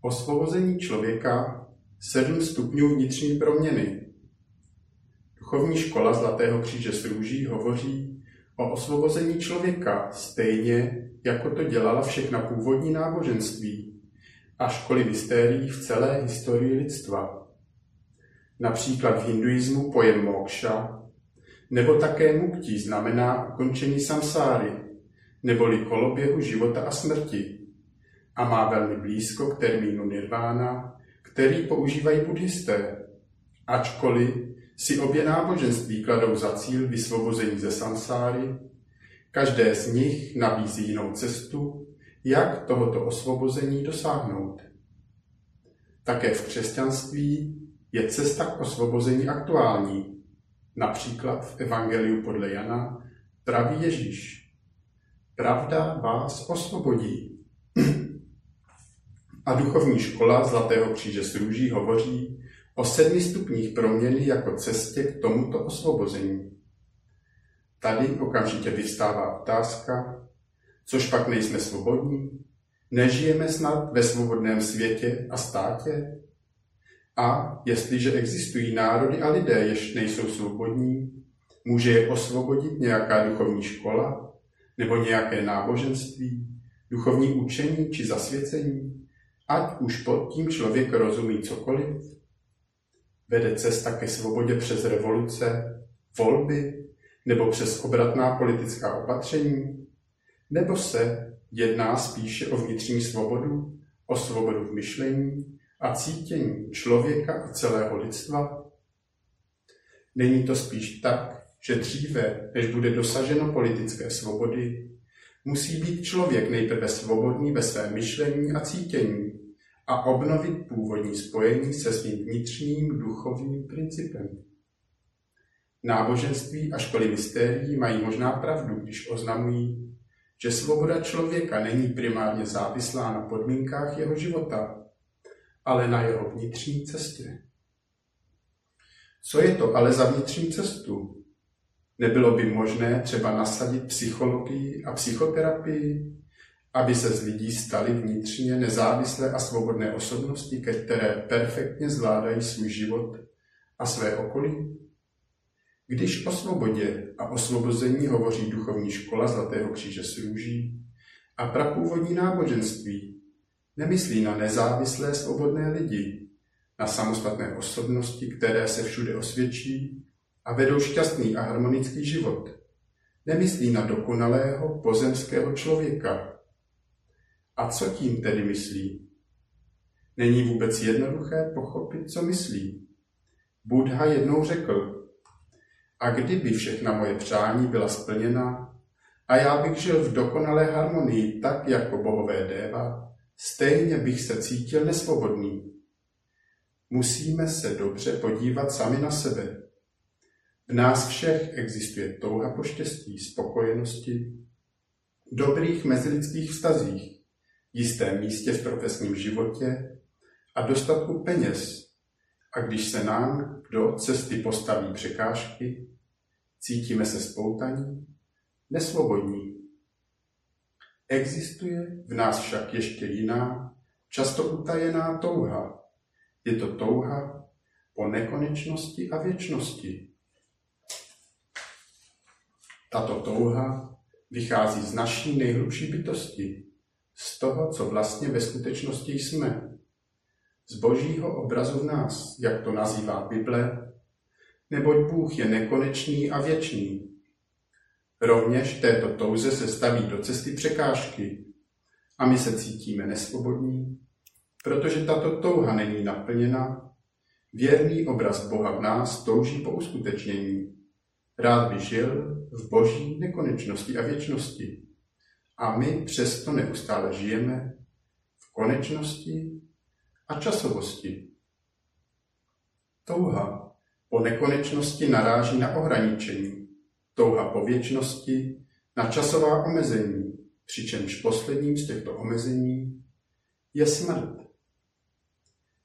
Osvobození člověka sedm stupňů vnitřní proměny. Duchovní škola Zlatého kříže s růží hovoří o osvobození člověka stejně, jako to dělala všechna původní náboženství a školy mystérií v celé historii lidstva. Například v hinduismu pojem mokša, nebo také mukti znamená ukončení samsáry, neboli koloběhu života a smrti a má velmi blízko k termínu nirvána, který používají buddhisté, ačkoliv si obě náboženství kladou za cíl vysvobození ze samsáry, každé z nich nabízí jinou cestu, jak tohoto osvobození dosáhnout. Také v křesťanství je cesta k osvobození aktuální. Například v Evangeliu podle Jana praví Ježíš. Pravda vás osvobodí. A duchovní škola Zlatého kříže s růží hovoří o sedmi stupních proměny jako cestě k tomuto osvobození. Tady okamžitě vystává otázka, což pak nejsme svobodní? Nežijeme snad ve svobodném světě a státě? A jestliže existují národy a lidé, jež nejsou svobodní, může je osvobodit nějaká duchovní škola nebo nějaké náboženství, duchovní učení či zasvěcení? Ať už pod tím člověk rozumí cokoliv. Vede cesta ke svobodě přes revoluce, volby nebo přes obratná politická opatření? Nebo se jedná spíše o vnitřní svobodu, o svobodu v myšlení a cítění člověka a celého lidstva? Není to spíš tak, že dříve, než bude dosaženo politické svobody, musí být člověk nejprve svobodný ve svém myšlení a cítění, a obnovit původní spojení se svým vnitřním duchovním principem. Náboženství a školy mystérií mají možná pravdu, když oznamují, že svoboda člověka není primárně závislá na podmínkách jeho života, ale na jeho vnitřní cestě. Co je to ale za vnitřní cestu? Nebylo by možné třeba nasadit psychologii a psychoterapii aby se z lidí stali vnitřně nezávislé a svobodné osobnosti, které perfektně zvládají svůj život a své okolí? Když o svobodě a osvobození hovoří duchovní škola Zlatého kříže s růží a prapůvodní náboženství, nemyslí na nezávislé svobodné lidi, na samostatné osobnosti, které se všude osvědčí a vedou šťastný a harmonický život. Nemyslí na dokonalého pozemského člověka, a co tím tedy myslí? Není vůbec jednoduché pochopit, co myslí. Buddha jednou řekl, a kdyby všechna moje přání byla splněna a já bych žil v dokonalé harmonii tak jako bohové déva, stejně bych se cítil nesvobodný. Musíme se dobře podívat sami na sebe. V nás všech existuje touha po štěstí, spokojenosti, dobrých mezilidských vztazích, jistém místě v profesním životě a dostatku peněz. A když se nám do cesty postaví překážky, cítíme se spoutaní, nesvobodní. Existuje v nás však ještě jiná, často utajená touha. Je to touha po nekonečnosti a věčnosti. Tato touha vychází z naší nejhlubší bytosti, z toho, co vlastně ve skutečnosti jsme. Z božího obrazu v nás, jak to nazývá Bible, neboť Bůh je nekonečný a věčný. Rovněž této touze se staví do cesty překážky a my se cítíme nesvobodní, protože tato touha není naplněna. Věrný obraz Boha v nás touží po uskutečnění. Rád by žil v boží nekonečnosti a věčnosti. A my přesto neustále žijeme v konečnosti a časovosti. Touha po nekonečnosti naráží na ohraničení, touha po věčnosti na časová omezení, přičemž posledním z těchto omezení je smrt.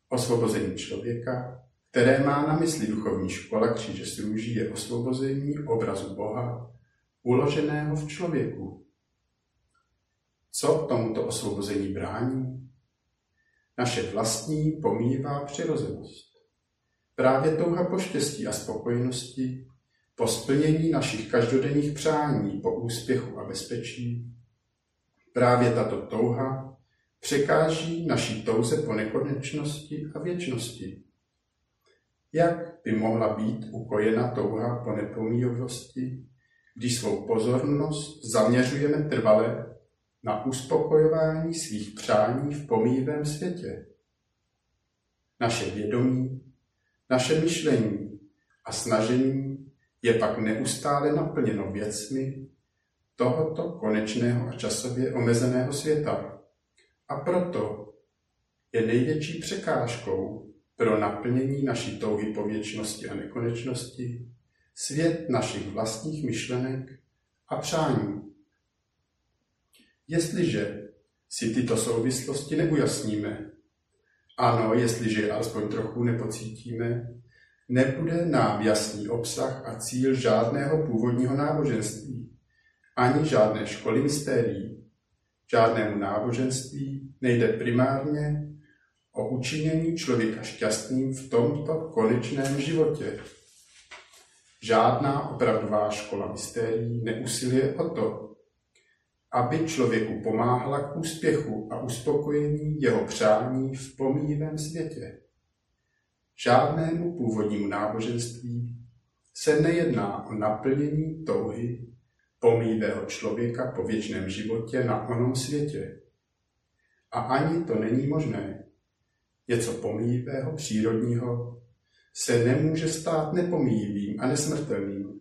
Osvobození člověka, které má na mysli duchovní škola kříže s růží, je osvobození obrazu Boha, uloženého v člověku, co tomuto osvobození brání? naše vlastní pomývá přirozenost. Právě touha po štěstí a spokojenosti, po splnění našich každodenních přání, po úspěchu a bezpečí, právě tato touha překáží naší touze po nekonečnosti a věčnosti. Jak by mohla být ukojena touha po nepomíjivosti, když svou pozornost zaměřujeme trvale na uspokojování svých přání v pomývém světě? Naše vědomí, naše myšlení a snažení je pak neustále naplněno věcmi tohoto konečného a časově omezeného světa. A proto je největší překážkou pro naplnění naší touhy po věčnosti a nekonečnosti svět našich vlastních myšlenek a přání. Jestliže si tyto souvislosti neujasníme, ano, jestliže je alespoň trochu nepocítíme, nebude nám jasný obsah a cíl žádného původního náboženství, ani žádné školy mystérií. Žádnému náboženství nejde primárně o učinění člověka šťastným v tomto konečném životě. Žádná opravdová škola mystérií neusiluje o to, aby člověku pomáhala k úspěchu a uspokojení jeho přání v pomíjivém světě. Žádnému původnímu náboženství se nejedná o naplnění touhy pomíjivého člověka po věčném životě na onom světě. A ani to není možné. Něco pomíjivého, přírodního, se nemůže stát nepomíjivým a nesmrtelným.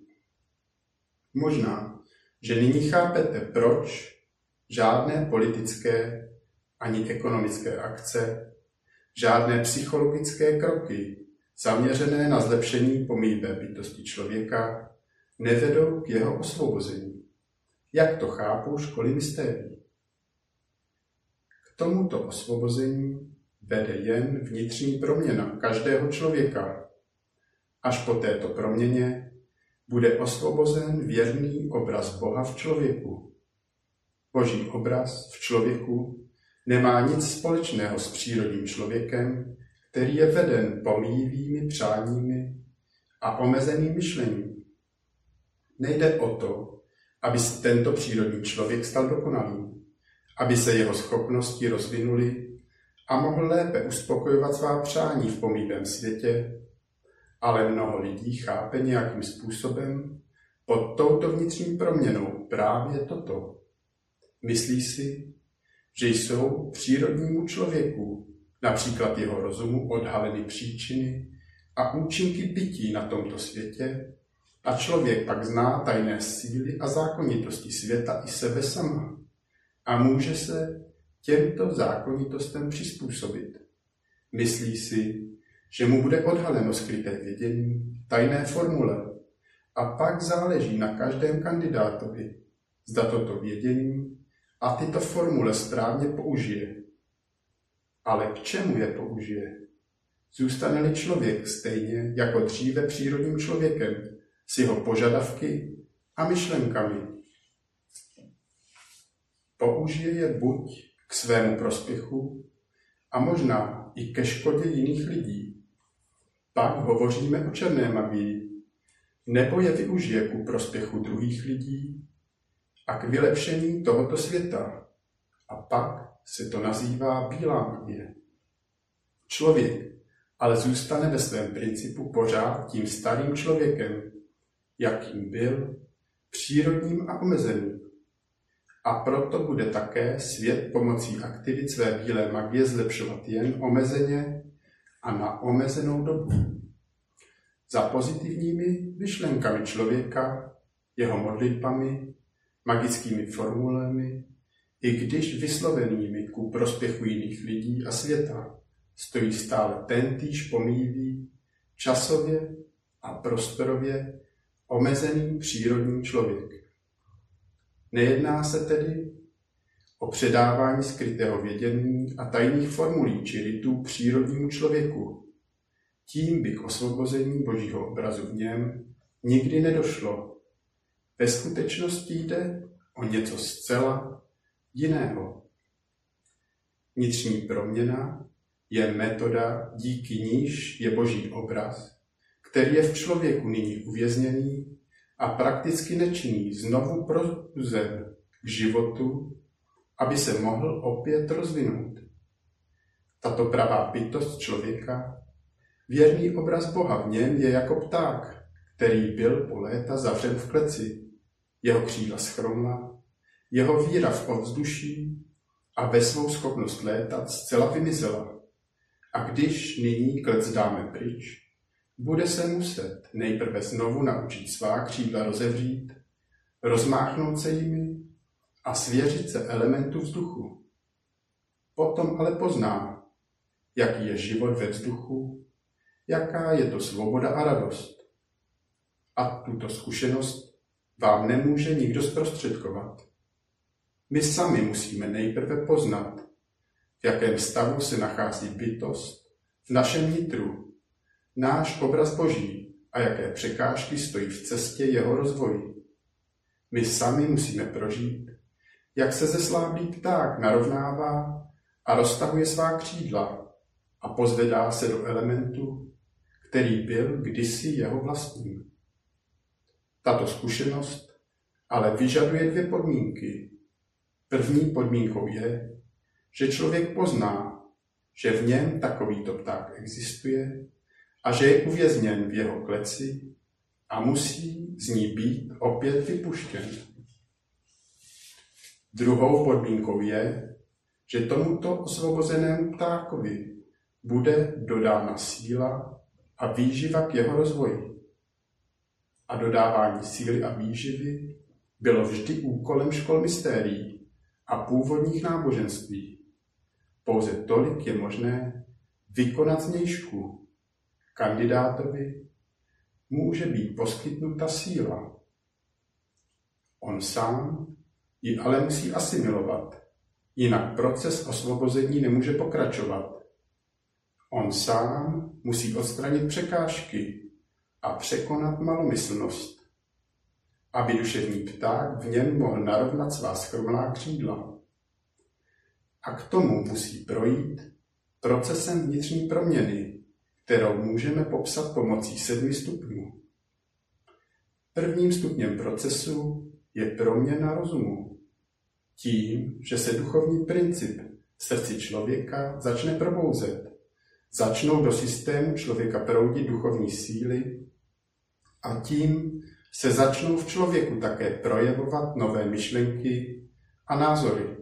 Možná, že nyní chápete, proč žádné politické ani ekonomické akce, žádné psychologické kroky zaměřené na zlepšení pomíjivé bytosti člověka nevedou k jeho osvobození. Jak to chápou školy mystérií? K tomuto osvobození vede jen vnitřní proměna každého člověka. Až po této proměně bude osvobozen věrný obraz Boha v člověku. Boží obraz v člověku nemá nic společného s přírodním člověkem, který je veden pomíjivými přáními a omezeným myšlením. Nejde o to, aby se tento přírodní člověk stal dokonalým, aby se jeho schopnosti rozvinuly a mohl lépe uspokojovat svá přání v pomývém světě, ale mnoho lidí chápe nějakým způsobem pod touto vnitřní proměnou právě toto. Myslí si, že jsou přírodnímu člověku, například jeho rozumu, odhaleny příčiny a účinky bytí na tomto světě a člověk pak zná tajné síly a zákonitosti světa i sebe sama a může se těmto zákonitostem přizpůsobit. Myslí si, že mu bude odhaleno skryté vědění, tajné formule a pak záleží na každém kandidátovi, zda toto vědění a tyto formule správně použije. Ale k čemu je použije? Zůstane-li člověk stejně jako dříve přírodním člověkem, s jeho požadavky a myšlenkami. Použije je buď k svému prospěchu a možná i ke škodě jiných lidí. Pak hovoříme o černé magii, nebo je využije ku prospěchu druhých lidí a k vylepšení tohoto světa. A pak se to nazývá bílá magie. Člověk ale zůstane ve svém principu pořád tím starým člověkem, jakým byl, přírodním a omezeným. A proto bude také svět pomocí aktivit své bílé magie zlepšovat jen omezeně a na omezenou dobu. Za pozitivními myšlenkami člověka, jeho modlitbami, magickými formulemi, i když vyslovenými ku prospěchu jiných lidí a světa, stojí stále tentýž pomývý, časově a prostorově omezený přírodní člověk. Nejedná se tedy o předávání skrytého vědění a tajných formulí či rytů přírodnímu člověku. Tím by k osvobození božího obrazu v něm nikdy nedošlo. Ve skutečnosti jde o něco zcela jiného. Vnitřní proměna je metoda, díky níž je boží obraz, který je v člověku nyní uvězněný a prakticky nečinný znovu probuzen k životu, aby se mohl opět rozvinout. Tato pravá bytost člověka, věrný obraz Boha v něm je jako pták, který byl po léta zavřen v kleci. Jeho křídla schromla, jeho víra v ovzduší a ve svou schopnost létat zcela vymizela. A když nyní klec dáme pryč, bude se muset nejprve znovu naučit svá křídla rozevřít, rozmáchnout se jimi a svěřit se elementu vzduchu. Potom ale pozná, jaký je život ve vzduchu, jaká je to svoboda a radost. A tuto zkušenost vám nemůže nikdo zprostředkovat. My sami musíme nejprve poznat, v jakém stavu se nachází bytost v našem nitru, náš obraz Boží a jaké překážky stojí v cestě jeho rozvoji. My sami musíme prožít, jak se zesláblý pták narovnává a roztahuje svá křídla a pozvedá se do elementu, který byl kdysi jeho vlastním. Tato zkušenost ale vyžaduje dvě podmínky. První podmínkou je, že člověk pozná, že v něm takovýto pták existuje a že je uvězněn v jeho kleci a musí z ní být opět vypuštěn. Druhou podmínkou je, že tomuto osvobozenému ptákovi bude dodána síla a výživa k jeho rozvoji. A dodávání síly a výživy bylo vždy úkolem škol mystérií a původních náboženství. Pouze tolik je možné vykonat znějšku. Kandidátovi může být poskytnuta síla. On sám ji ale musí asimilovat, jinak proces osvobození nemůže pokračovat. On sám musí odstranit překážky a překonat malomyslnost, aby duševní pták v něm mohl narovnat svá schromlá křídla. A k tomu musí projít procesem vnitřní proměny, kterou můžeme popsat pomocí sedmi stupňů. Prvním stupněm procesu je proměna rozumu. Tím, že se duchovní princip v srdci člověka začne probouzet, začnou do systému člověka proudit duchovní síly a tím se začnou v člověku také projevovat nové myšlenky a názory.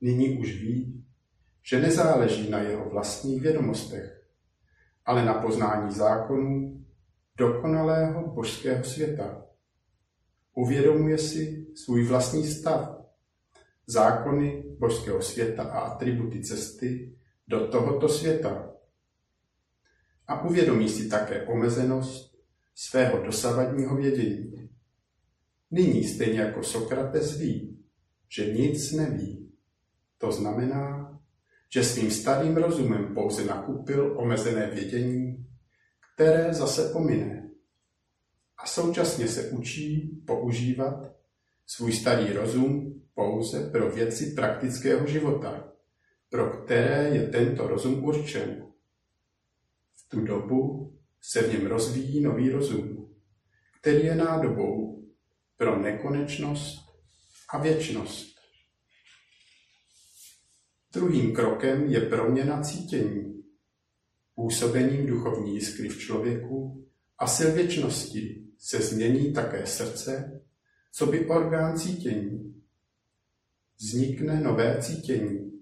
Nyní už ví, že nezáleží na jeho vlastních vědomostech, ale na poznání zákonů dokonalého božského světa. Uvědomuje si svůj vlastní stav, zákony božského světa a atributy cesty do tohoto světa. A uvědomí si také omezenost svého dosavadního vědění. Nyní stejně jako Sokrates ví, že nic neví. To znamená, že svým starým rozumem pouze nakupil omezené vědění, které zase pomine. A současně se učí používat svůj starý rozum pouze pro věci praktického života, pro které je tento rozum určen. V tu dobu se v něm rozvíjí nový rozum, který je nádobou pro nekonečnost a věčnost. Druhým krokem je proměna cítění, působením duchovní jiskry v člověku a sil věčnosti se změní také srdce, co by orgán cítění. Vznikne nové cítění,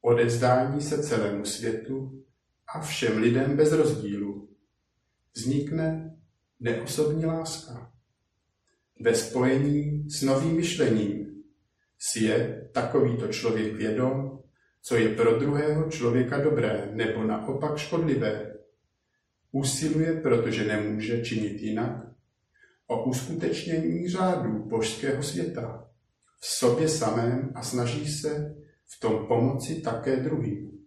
odevzdání se celému světu a všem lidem bez rozdílu. Vznikne neosobní láska. Ve spojení s novým myšlením si je takovýto člověk vědom, co je pro druhého člověka dobré nebo naopak škodlivé. Usiluje, protože nemůže činit jinak, o uskutečnění řádu božského světa v sobě samém a snaží se v tom pomoci také druhým.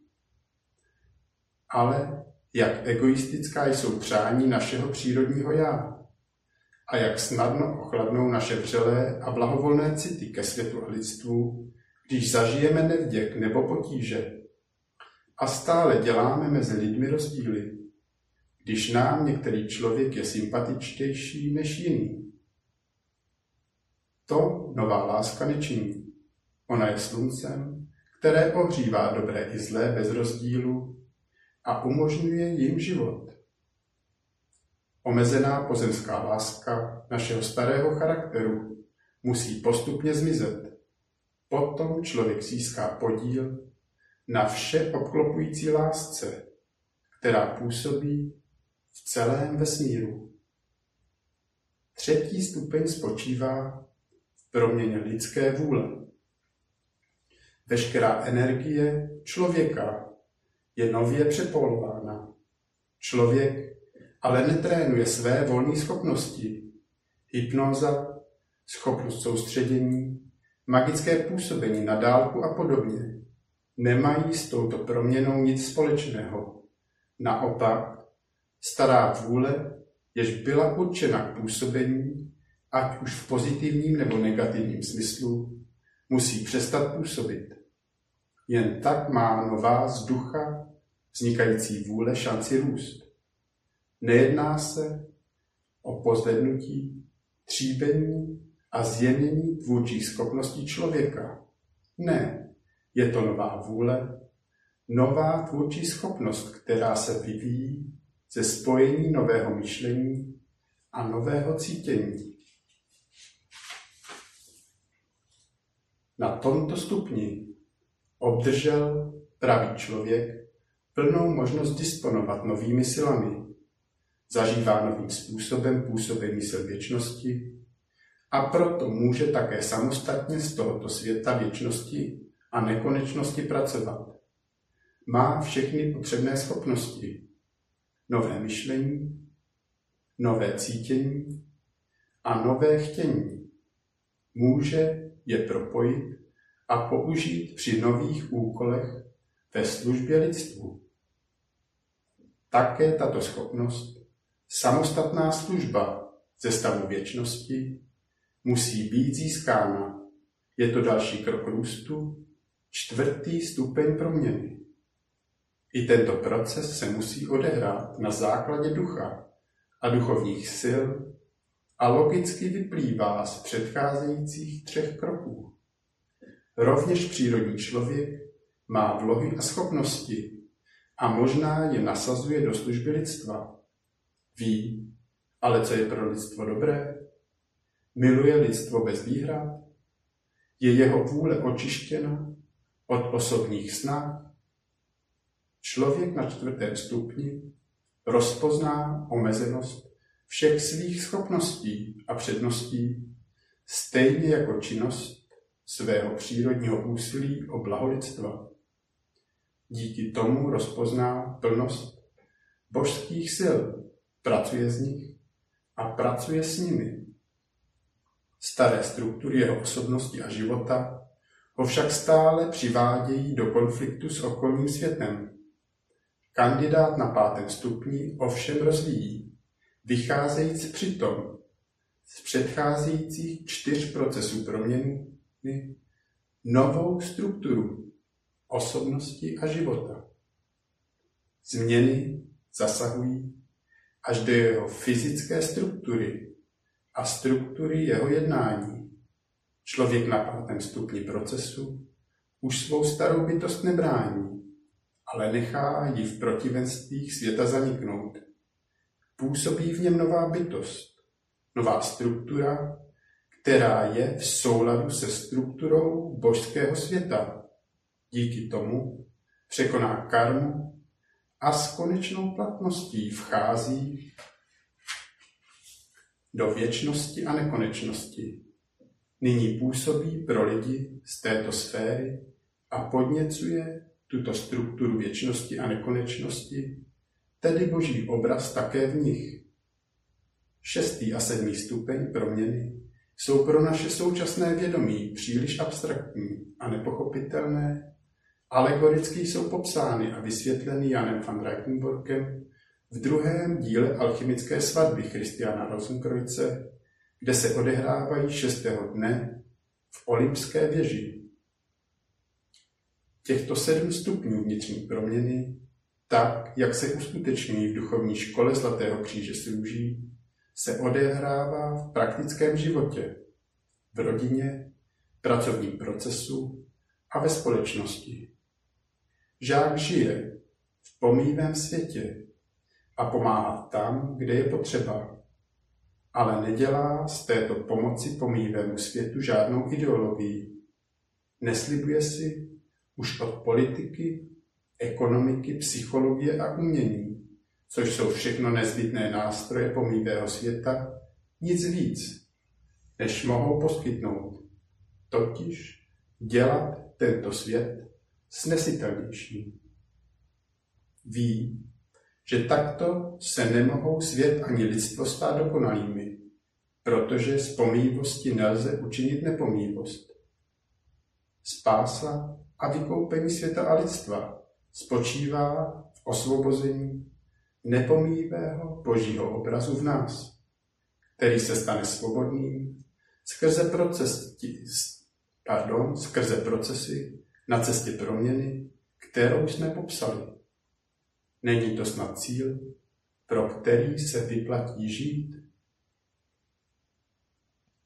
Ale jak egoistická jsou přání našeho přírodního já a jak snadno ochladnou naše vřelé a blahovolné city ke světu a lidstvu, když zažijeme nevděk nebo potíže. A stále děláme mezi lidmi rozdíly, když nám některý člověk je sympatičtější než jiný. To nová láska nečiní. Ona je sluncem, které ohřívá dobré i zlé bez rozdílu a umožňuje jim život. Omezená pozemská láska našeho starého charakteru musí postupně zmizet. Potom člověk získá podíl na vše obklopující lásce, která působí v celém vesmíru. Třetí stupeň spočívá v proměně lidské vůle. Veškerá energie člověka je nově přepolována. Člověk ale netrénuje své volné schopnosti. Hypnoza, schopnost soustředění, magické působení na dálku a podobně nemají s touto proměnou nic společného. Naopak, stará vůle, jež byla určena k působení, ať už v pozitivním nebo negativním smyslu, musí přestat působit. Jen tak má nová z ducha vznikající vůle šanci růst. Nejedná se o pozvednutí, tříbení a zjemnění tvůrčích schopností člověka. Ne, je to nová vůle, nová tvůrčí schopnost, která se vyvíjí ze spojení nového myšlení a nového cítění. Na tomto stupni obdržel pravý člověk plnou možnost disponovat novými silami. Zažívá novým způsobem působení sil věčnosti a proto může také samostatně z tohoto světa věčnosti a nekonečnosti pracovat. Má všechny potřebné schopnosti. Nové myšlení, nové cítění a nové chtění. Může je propojit a použít při nových úkolech ve službě lidstvu. Také tato schopnost, samostatná služba ze stavu věčnosti, musí být získána. Je to další krok růstu, čtvrtý stupeň proměny. I tento proces se musí odehrát na základě ducha a duchovních sil a logicky vyplývá z předcházejících třech kroků. Rovněž přírodní člověk má vlohy a schopnosti a možná je nasazuje do služby lidstva. Ví, ale co je pro lidstvo dobré? Miluje lidstvo bez výhrad? Je jeho vůle očištěna od osobních snah? Člověk na čtvrtém stupni rozpozná omezenost všech svých schopností a předností, stejně jako činnost svého přírodního úsilí o blaholidstva. Díky tomu rozpozná plnost božských sil, pracuje z nich a pracuje s nimi. Staré struktury jeho osobnosti a života ho však stále přivádějí do konfliktu s okolním světem. Kandidát na pátém stupni ovšem rozvíjí, vycházejíc přitom z předcházejících čtyř procesů proměny novou strukturu osobnosti a života. Změny zasahují až do jeho fyzické struktury a struktury jeho jednání. Člověk na pátém stupni procesu už svou starou bytost nebrání, ale nechá ji v protivenstvích světa zaniknout. Působí v něm nová bytost, nová struktura, která je v souladu se strukturou božského světa. Díky tomu překoná karmu a s konečnou platností vchází do věčnosti a nekonečnosti. Nyní působí pro lidi z této sféry a podněcuje tuto strukturu věčnosti a nekonečnosti, tedy boží obraz také v nich. Šestý a sedmý stupeň proměny jsou pro naše současné vědomí příliš abstraktní a nepochopitelné, alegoricky jsou popsány a vysvětleny Janem van Reichenborgem v druhém díle alchymické svatby Christiana Rosenkreuze, kde se odehrávají šestého dne v Olympské věži. Těchto sedm stupňů vnitřní proměny, tak, jak se uskutečňují v duchovní škole Zlatého kříže služí, se odehrává v praktickém životě, v rodině, pracovním procesu a ve společnosti. Žák žije v pomývém světě a pomáhá tam, kde je potřeba, ale nedělá z této pomoci pomývému světu žádnou ideologii. Neslibuje si už od politiky, ekonomiky, psychologie a umění, což jsou všechno nezbytné nástroje pomývého světa, nic víc, než mohou poskytnout, totiž dělat tento svět snesitelnější. Ví, že takto se nemohou svět ani lidstvo stát dokonalými, protože z pomývosti nelze učinit nepomývost. Spása a vykoupení světa a lidstva spočívá v osvobození nepomývého božího obrazu v nás, který se stane svobodným skrze, proces, pardon, skrze procesy na cestě proměny, kterou jsme popsali. Není to snad cíl, pro který se vyplatí žít?